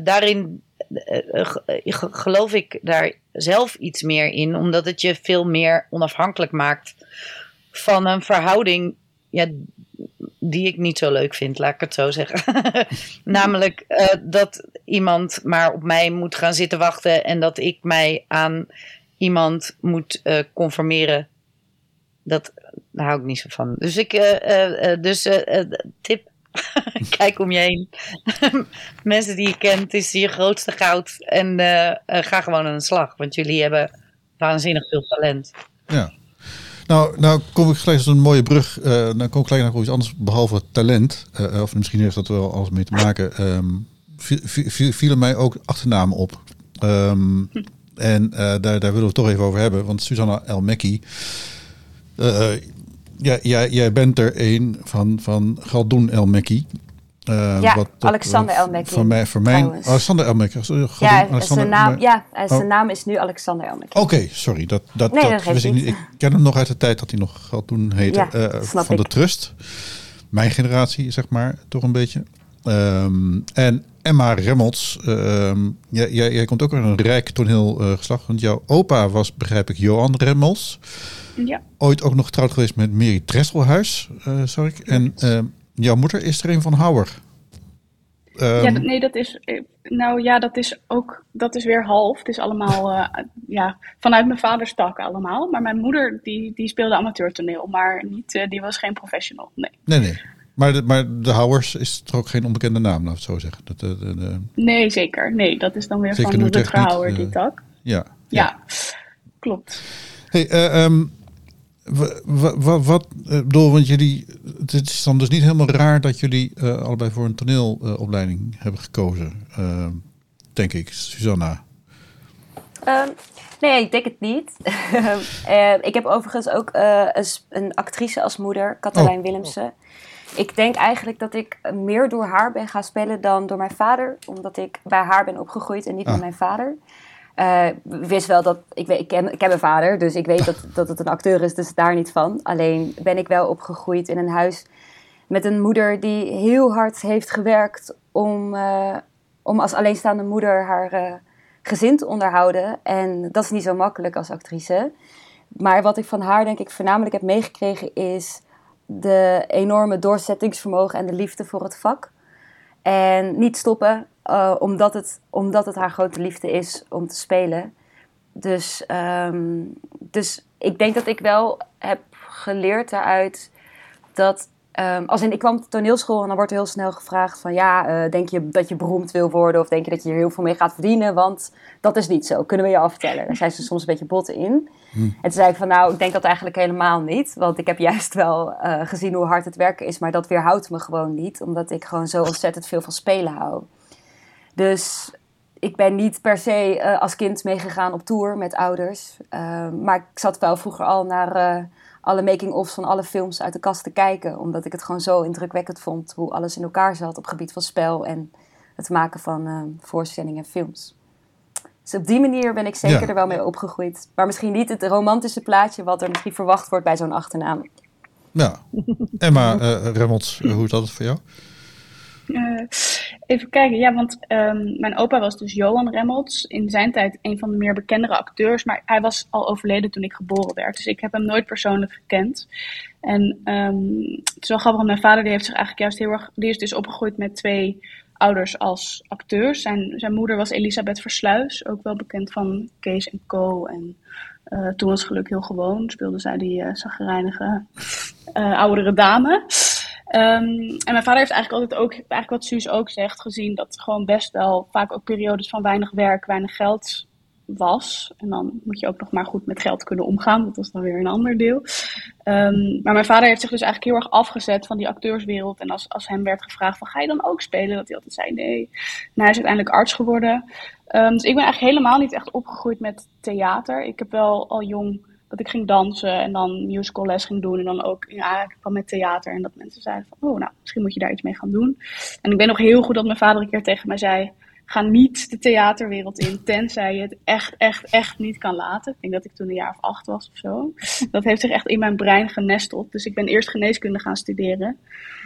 daarin geloof ik daar zelf iets meer in, omdat het je veel meer onafhankelijk maakt van een verhouding ja, die ik niet zo leuk vind, laat ik het zo zeggen. Namelijk dat iemand maar op mij moet gaan zitten wachten en dat ik mij aan iemand moet conformeren. Dat, daar hou ik niet zo van. Dus ik, dus tip, kijk om je heen. Mensen die je kent, is je grootste goud. En ga gewoon aan de slag, want jullie hebben waanzinnig veel talent. Ja. Nou, nou kom ik gelijk als een mooie brug. Uh, dan kom ik gelijk naar iets anders behalve talent. Uh, of misschien heeft dat wel alles mee te maken. Um, vielen mij ook achternamen op. Um, en uh, daar, daar willen we het toch even over hebben. Want Susanna El Mekki. Ja, jij, jij bent er een van, van Galdoen El Mekki. Uh, ja, wat, Alexander Elmekki. Voor mij, voor mij Alexander Elmekki. Ja, zijn naam, ja, zijn oh. naam is nu Alexander Elmekki. Oké, sorry. Dat, dat, nee, dat, dat ik, niet. ik ken hem nog uit de tijd dat hij nog geld toen heette. Ja, uh, van ik. de Trust. Mijn generatie, zeg maar, toch een beetje. Um, en Emma Remmels. Um, jij, jij, jij, komt ook uit een rijk toneel geslacht. Want jouw opa was, begrijp ik, Johan Remmels. Ja. Ooit ook nog getrouwd geweest met Mary Dresselhuis, uh, zag ik. En Jouw moeder is er een van Houwer. ja, ehm, nee, dat is. Eh, nou ja, dat is ook. Dat is weer half. Het is allemaal. Uh, ja, vanuit mijn vaders tak allemaal. Maar mijn moeder, die, die speelde amateurtoneel. Maar niet, uh, die was geen professional. Nee. Nee, nee. Maar de, maar de Houwers is toch ook geen onbekende naam, laat het zo zeggen. Dat, de, de, Nee, zeker. Nee, dat is dan weer van de Rutger Hauer, die tak. Ja, ja. ja. klopt. Hey, um, wat, wat uh, bedoel, want jullie, het is dan dus niet helemaal raar dat jullie uh, allebei voor een toneelopleiding uh, hebben gekozen, denk ik, Susanna. Um, nee, ik denk het niet. ik heb overigens ook een, een, actrice als moeder, Katelijn oh. Willemsen. Ik denk eigenlijk dat ik meer door haar ben gaan spelen dan door mijn vader, omdat ik bij haar ben opgegroeid en niet ah. met mijn vader. Uh, wist wel dat, ik, weet, ik, ken, ik ken mijn vader, dus ik weet dat, dat het een acteur is, dus daar niet van. Alleen ben ik wel opgegroeid in een huis met een moeder die heel hard heeft gewerkt om, uh, om als alleenstaande moeder haar uh, gezin te onderhouden. En dat is niet zo makkelijk als actrice. Maar wat ik van haar denk ik voornamelijk heb meegekregen is de enorme doorzettingsvermogen en de liefde voor het vak. En niet stoppen, uh, omdat, het, omdat het haar grote liefde is om te spelen. Dus, um, dus ik denk dat ik wel heb geleerd daaruit dat Um, als in, ik kwam op de toneelschool en dan wordt er heel snel gevraagd van ja, uh, denk je dat je beroemd wil worden of denk je dat je er heel veel mee gaat verdienen? Want dat is niet zo, kunnen we je afvertellen. Daar zijn ze soms een beetje botten in. Hmm. En toen zei ik van nou, ik denk dat eigenlijk helemaal niet. Want ik heb juist wel uh, gezien hoe hard het werken is, maar dat weerhoudt me gewoon niet. Omdat ik gewoon zo ontzettend veel van spelen hou. Dus ik ben niet per se uh, als kind meegegaan op tour met ouders. maar ik zat wel vroeger al naar alle making-ofs van alle films uit de kast te kijken. Omdat ik het gewoon zo indrukwekkend vond hoe alles in elkaar zat op gebied van spel en het maken van uh, voorstellingen en films. Dus op die manier ben ik zeker er wel mee opgegroeid. Maar misschien niet het romantische plaatje wat er misschien verwacht wordt bij zo'n achternaam. Ja. Emma uh, Remmels, hoe is dat voor jou? Uh, even kijken, ja, want um, mijn opa was dus Johan Remmels. In zijn tijd een van de meer bekendere acteurs. Maar hij was al overleden toen ik geboren werd. Dus ik heb hem nooit persoonlijk gekend. En um, het is wel grappig, mijn vader die heeft zich eigenlijk juist heel erg... Die is dus opgegroeid met twee ouders als acteurs. Zijn, zijn moeder was Elisabeth Versluis. Ook wel bekend van Kees Co. En uh, toen was geluk heel gewoon. Speelde zij die uh, oudere dame. Um, en mijn vader heeft eigenlijk altijd ook, eigenlijk wat Suus ook zegt, gezien dat gewoon best wel vaak ook periodes van weinig werk, weinig geld was. En dan moet je ook nog maar goed met geld kunnen omgaan. Dat was dan weer een ander deel. Um, maar mijn vader heeft zich dus eigenlijk heel erg afgezet van die acteurswereld. En als, als hem werd gevraagd van ga je dan ook spelen? Dat hij altijd zei nee. Hij is uiteindelijk arts geworden. Um, dus ik ben eigenlijk helemaal niet echt opgegroeid met theater. Ik heb wel al jong dat ik ging dansen en dan musical les ging doen. En dan ook ja, ik kwam met theater. En dat mensen zeiden van, oh, nou, misschien moet je daar iets mee gaan doen. En ik ben nog heel goed dat mijn vader een keer tegen mij zei... Ga niet de theaterwereld in, tenzij je het echt, echt, echt niet kan laten. Ik denk dat ik toen een jaar of acht was of zo. Dat heeft zich echt in mijn brein genesteld. Dus ik ben eerst geneeskunde gaan studeren.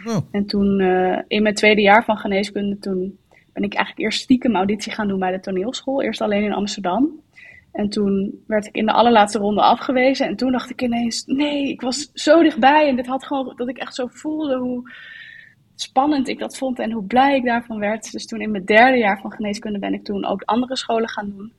Oh. En toen, uh, in mijn tweede jaar van geneeskunde, toen ben ik eigenlijk eerst stiekem auditie gaan doen bij de toneelschool. Eerst alleen in Amsterdam. En toen werd ik in de allerlaatste ronde afgewezen. En toen dacht ik ineens, nee, ik was zo dichtbij. En dit had gewoon, dat ik echt zo voelde hoe spannend ik dat vond en hoe blij ik daarvan werd. Dus toen in mijn derde jaar van geneeskunde ben ik toen ook andere scholen gaan doen.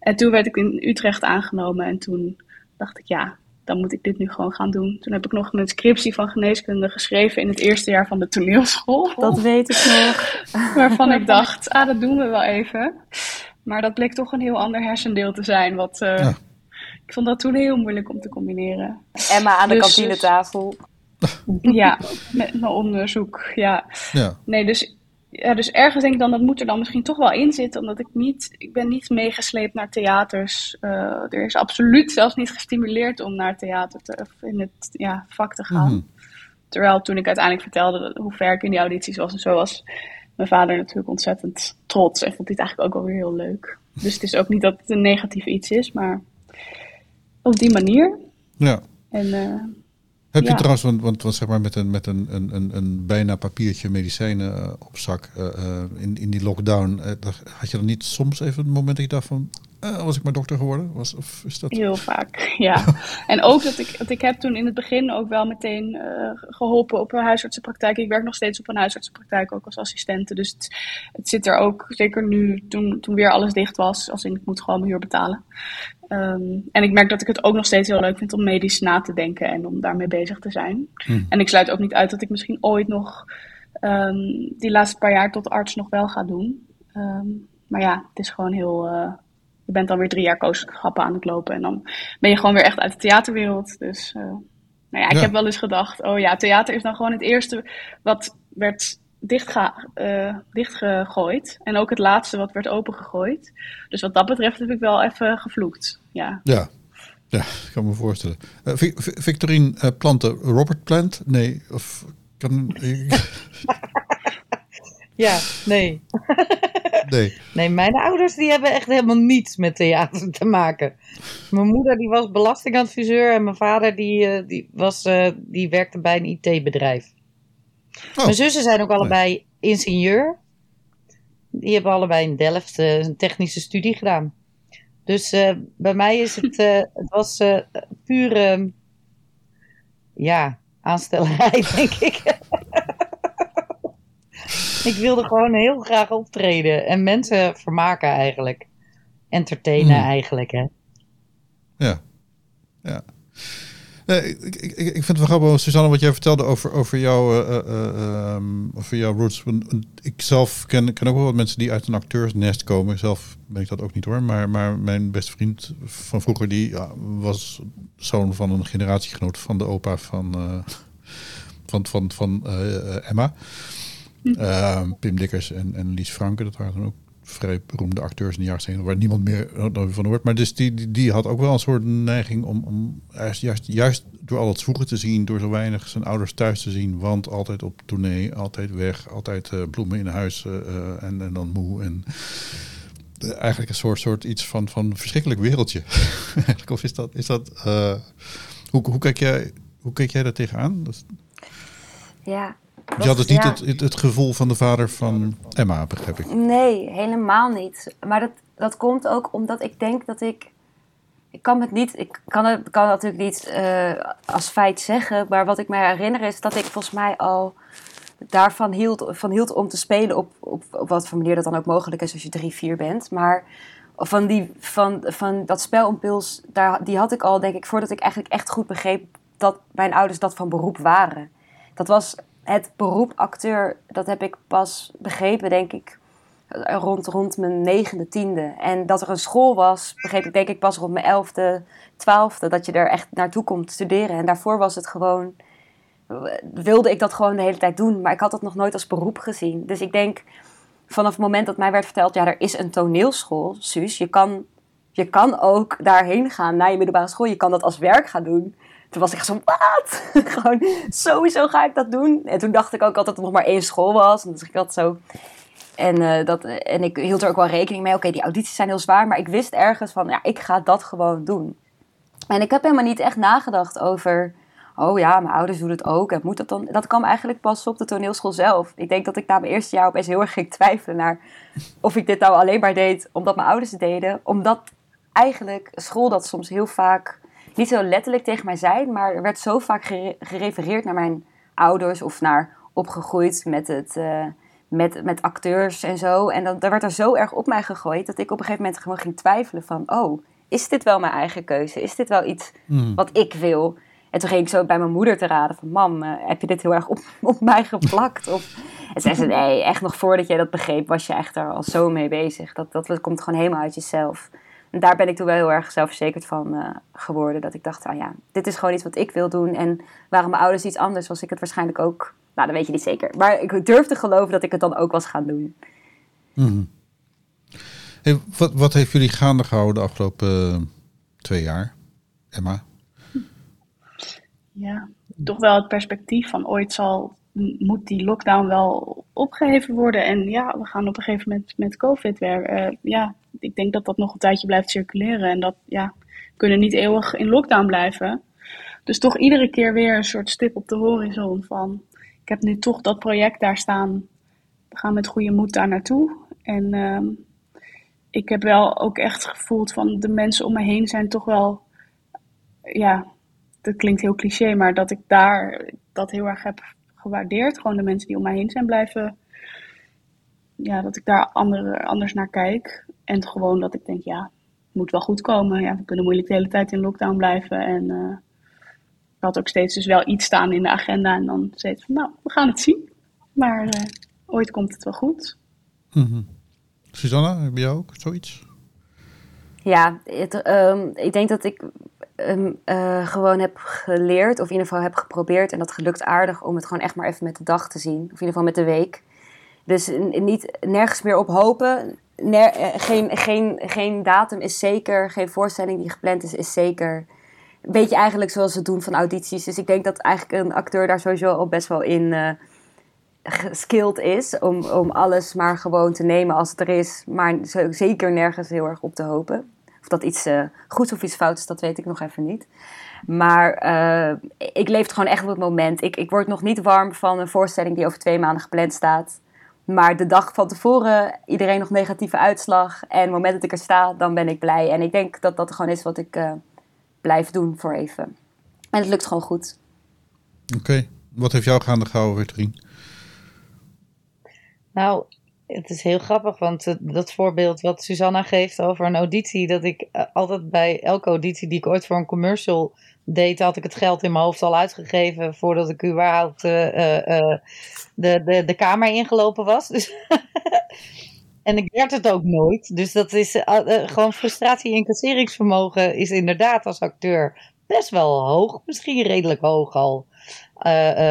En toen werd ik in Utrecht aangenomen. En toen dacht ik, ja, dan moet ik dit nu gewoon gaan doen. Toen heb ik nog een scriptie van geneeskunde geschreven in het eerste jaar van de toneelschool. Dat weet ik nog. Waarvan ik dacht, ah, dat doen we wel even. Maar dat bleek toch een heel ander hersendeel te zijn. Wat, uh, ja. Ik vond dat toen heel moeilijk om te combineren. Emma aan de dus, kantinetafel. Ja, met mijn onderzoek. Ja. ja. Nee, dus, ja, dus ergens denk ik dan dat moet er dan misschien toch wel in zitten. Omdat ik niet, ik ben niet meegesleept naar theaters. Uh, er is absoluut zelfs niet gestimuleerd om naar theater te, in het ja, vak te gaan. Mm -hmm. Terwijl toen ik uiteindelijk vertelde hoe ver ik in die audities was en zo was mijn vader natuurlijk ontzettend trots en vond dit eigenlijk ook wel weer heel leuk. Dus het is ook niet dat het een negatief iets is, maar op die manier. Ja. En, uh, Heb je ja. trouwens, want, want, want, zeg maar met een, met een, een, een, bijna papiertje medicijnen uh, op zak uh, in, in die lockdown, had je dan niet soms even het moment dat je dacht van, uh, was ik maar dokter geworden? Was, of is dat... Heel vaak, ja. en ook dat ik, dat ik heb toen in het begin ook wel meteen uh, geholpen op een huisartsenpraktijk. Ik werk nog steeds op een huisartsenpraktijk, ook als assistente. Dus het, het zit er ook, zeker nu, toen, toen weer alles dicht was, als in ik moet gewoon mijn huur betalen. Um, en ik merk dat ik het ook nog steeds heel leuk vind om medisch na te denken en om daarmee bezig te zijn. Hmm. En ik sluit ook niet uit dat ik misschien ooit nog um, die laatste paar jaar tot arts nog wel ga doen. Um, maar ja, het is gewoon heel... Uh, je bent dan weer drie jaar kooschappen aan het lopen. En dan ben je gewoon weer echt uit de theaterwereld. Dus uh, nou ja, ik ja. heb wel eens gedacht, oh ja, theater is dan gewoon het eerste wat werd dichtga, uh, dichtgegooid. En ook het laatste wat werd opengegooid. Dus wat dat betreft heb ik wel even gevloekt. Ja, ja. ja ik kan me voorstellen. Uh, Victorine uh, Planten, Robert Plant? Nee, of kan... ja, nee. Nee. Nee, mijn ouders die hebben echt helemaal niets met theater te maken. Mijn moeder die was belastingadviseur en mijn vader die, uh, die, was, uh, die werkte bij een IT-bedrijf. Oh. Mijn zussen zijn ook allebei ingenieur. Die hebben allebei in Delft uh, een technische studie gedaan. Dus bij mij is het, het was pure, ja, aanstellerij, denk ik. Ik wilde gewoon heel graag optreden en mensen vermaken eigenlijk. Entertainen hmm. eigenlijk, hè. Ja, ja. ik, ik, ik vind het wel grappig, Suzanne, wat jij vertelde over, over, jouw, uh, uh, um, over jouw roots. Ik zelf ken, ken ook wel wat mensen die uit een acteursnest komen. Zelf ben ik dat ook niet hoor. Maar, maar mijn beste vriend van vroeger, die ja, was zoon van een generatiegenoot van de opa van, uh, van, van, van Emma. Uh, Pim Dikkers en, en Lies Franke, dat waren dan ook vrij beroemde acteurs in de jaren 70, waar niemand meer van hoort. Maar dus die, die, die, had ook wel een soort neiging om, om juist, juist door al het vroeger te zien, door zo weinig zijn ouders thuis te zien, want altijd op tournee, altijd weg, altijd uh, bloemen in huis uh, en, en dan moe. En eigenlijk een soort, soort iets van, van verschrikkelijk wereldje. of is dat, is dat hoe, hoe, kijk jij, hoe kijk jij daar tegenaan? Dat... Ja, je had dus niet het, het, gevoel van de vader van Emma, begrijp ik? Nee, helemaal niet. Maar dat, dat komt ook omdat ik denk dat ik. Ik kan het niet. Ik kan het kan natuurlijk niet uh, als feit zeggen. Maar wat ik me herinner is dat ik volgens mij al daarvan hield, van hield om te spelen op, op, op wat voor manier dat dan ook mogelijk is als je drie, vier bent. Maar van, die, van, van dat spelimpuls, daar, die had ik al, denk ik, voordat ik eigenlijk echt goed begreep dat mijn ouders dat van beroep waren. Dat was het beroep acteur, dat heb ik pas begrepen, denk ik, rond, rond mijn negende, tiende. En dat er een school was, begreep ik denk ik pas rond mijn elfde, twaalfde, dat je er echt naartoe komt studeren. En daarvoor was het gewoon, wilde ik dat gewoon de hele tijd doen, maar ik had het nog nooit als beroep gezien. Dus ik denk, vanaf het moment dat mij werd verteld, ja, er is een toneelschool, Suus, je kan, je kan ook daarheen gaan naar je middelbare school, je kan dat als werk gaan doen. Toen was ik zo, wat? Gewoon, sowieso ga ik dat doen. En toen dacht ik ook altijd dat er nog maar één school was. En dus ik dat zo... En, uh, dat, en ik hield er ook wel rekening mee. Oké, die audities zijn heel zwaar. Maar ik wist ergens van, ja, ik ga dat gewoon doen. En ik heb helemaal niet echt nagedacht over... Oh ja, mijn ouders doen het ook. En moet dat dan... Dat kwam eigenlijk pas op de toneelschool zelf. Ik denk dat ik na mijn eerste jaar opeens heel erg ging twijfelen naar... Of ik dit nou alleen maar deed omdat mijn ouders het deden. Omdat eigenlijk school dat soms heel vaak niet zo letterlijk tegen mij zei, maar er werd zo vaak gerefereerd naar mijn ouders of naar opgegroeid met, het, uh, met, met acteurs en zo. En dan, daar werd er zo erg op mij gegooid dat ik op een gegeven moment gewoon ging twijfelen van, oh, is dit wel mijn eigen keuze? Is dit wel iets hmm. wat ik wil? En toen ging ik zo bij mijn moeder te raden van... Mam, uh, heb je dit heel erg op, op mij geplakt? Of, en zei ze, nee, echt nog voordat jij dat begreep... was je echt er al zo mee bezig. Dat, dat, dat komt gewoon helemaal uit jezelf. En daar ben ik toen wel heel erg zelfverzekerd van uh, geworden. Dat ik dacht, ah ja, dit is gewoon iets wat ik wil doen. En waren mijn ouders iets anders, was ik het waarschijnlijk ook... Nou, dat weet je niet zeker. Maar ik durf te geloven dat ik het dan ook was gaan doen. Mm hey, wat, wat heeft jullie gaande gehouden de afgelopen uh, twee jaar, Emma? Ja, toch wel het perspectief van ooit zal moet die lockdown wel opgeheven worden. En ja, we gaan op een gegeven moment met COVID weer. Uh, ja, ik denk dat dat nog een tijdje blijft circuleren. En dat, ja, kunnen niet eeuwig in lockdown blijven. Dus toch iedere keer weer een soort stip op de horizon van... Ik heb nu toch dat project daar staan. We gaan met goede moed daar naartoe. En uh, ik heb wel ook echt gevoeld van de mensen om me heen zijn toch wel... Ja, dat klinkt heel cliché, maar dat ik daar dat heel erg heb gewaardeerd. Gewoon de mensen die om mij heen zijn blijven. Ja, dat ik daar ander, anders naar kijk. En gewoon dat ik denk, ja, het moet wel goed komen. Ja, we kunnen moeilijk de hele tijd in lockdown blijven. En uh, ik had ook steeds dus wel iets staan in de agenda. En dan het van, nou, we gaan het zien. Maar uh, ooit komt het wel goed. Mm -hmm. Susanna, heb je ook zoiets? Ja, het, um, ik denk dat ik um, uh, gewoon heb geleerd, of in ieder geval heb geprobeerd, en dat gelukt aardig, om het gewoon echt maar even met de dag te zien. Of in ieder geval met de week. Dus niet nergens meer op hopen. Uh, geen, geen, geen datum is zeker, geen voorstelling die gepland is, is zeker. Een beetje eigenlijk zoals het doen van audities. Dus ik denk dat eigenlijk een acteur daar sowieso al best wel in, uh, skilled is om, om alles maar gewoon te nemen als het er is, maar zeker nergens heel erg op te hopen. Of dat iets uh, goeds of iets fout is, dat weet ik nog even niet. Maar ik leef gewoon echt op het moment. Ik, ik word nog niet warm van een voorstelling die over twee maanden gepland staat. Maar de dag van tevoren, iedereen nog negatieve uitslag. En het moment dat ik er sta, dan ben ik blij. En ik denk dat dat gewoon is wat ik uh, blijf doen voor even. En het lukt gewoon goed. Oké. Wat heeft jou gaande gehouden, Witterien? Nou, het is heel grappig, want uh, dat voorbeeld wat Susanna geeft over een auditie, dat ik uh, altijd bij elke auditie die ik ooit voor een commercial deed, had ik het geld in mijn hoofd al uitgegeven voordat ik überhaupt uh, de, de, de kamer ingelopen was. Dus en ik werd het ook nooit. Dus dat is gewoon frustratie en kasseringsvermogen is inderdaad als acteur best wel hoog. Misschien redelijk hoog al.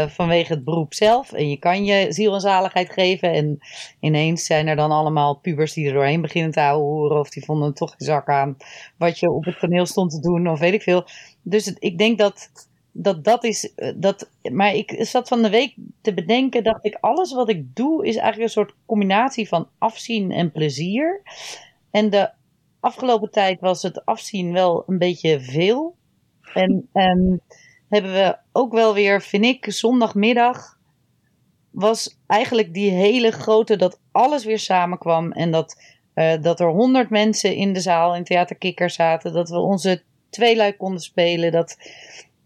Vanwege het beroep zelf. En je kan je ziel en zaligheid geven. En ineens zijn er dan allemaal pubers die er doorheen beginnen te horen. Of die vonden toch een zak aan wat je op het toneel stond te doen. Of weet ik veel. Dus ik denk dat dat, dat is. Uh, dat, maar ik zat van de week te bedenken. Dacht ik, alles wat ik doe is eigenlijk een soort combinatie van afzien en plezier. En de afgelopen tijd was het afzien wel een beetje veel. En. en hebben we ook wel weer, vind ik, zondagmiddag was eigenlijk die hele grote dat alles weer samenkwam en dat, uh, dat er honderd mensen in de zaal in Theater Kikker zaten, dat we onze tweeluik konden spelen, dat,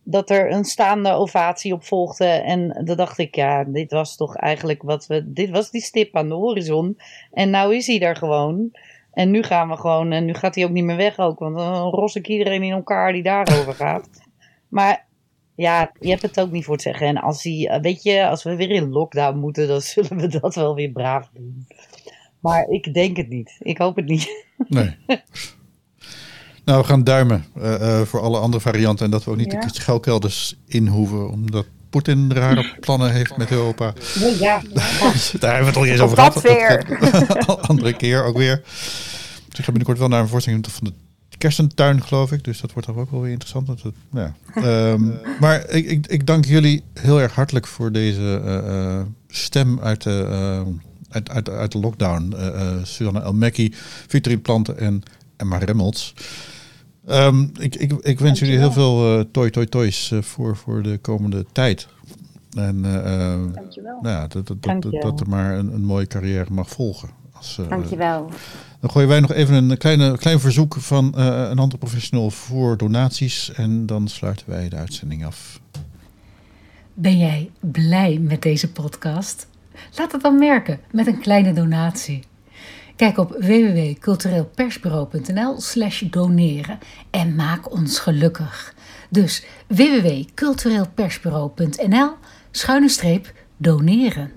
dat er een staande ovatie op volgde en dan dacht ik, ja, dit was toch eigenlijk wat we, dit was die stip aan de horizon en nou is hij er gewoon. En nu gaan we gewoon, en nu gaat hij ook niet meer weg ook, want dan ros ik iedereen in elkaar die daarover gaat. Maar ja, je hebt het ook niet voor te zeggen. En als, die, eh, weet je, als we weer in lockdown moeten, dan zullen we dat wel weer braaf doen. Maar ik denk het niet. Ik hoop het niet. Nee. nou, we gaan duimen uh, uh, voor alle andere varianten. En dat we ook niet ja. de schuilkelders in hoeven. Omdat Poetin rare plannen heeft met Europa. Ja, ja. Daar hebben we het al eens over dat gehad. Weer. andere keer ook weer. Dus ik ga binnenkort wel naar een voorstelling van de kersentuin, geloof ik. Dus dat wordt dan ook wel weer interessant. Dat, ja. um, maar ik, ik, ik, dank jullie heel erg hartelijk voor deze uh, stem uit de, uh, uit, uit, uit de lockdown. Uh, Susanne Elmecki, Vitrin Planten en Emma Remmels. Um, ik, ik, ik wens jullie heel veel toi toi toys voor, voor de komende tijd. En Dankjewel. Nou ja, dat, dat, dat, dat er maar een, een mooie carrière mag volgen. Als, Dankjewel. Dan gooien wij nog even een kleine, klein verzoek van uh, een andere professional voor donaties. En dan sluiten wij de uitzending af. Ben jij blij met deze podcast? Laat het dan merken met een kleine donatie. Kijk op www.cultureelpersbureau.nl slash doneren en maak ons gelukkig. Dus www.cultureelpersbureau.nl schuine streep doneren.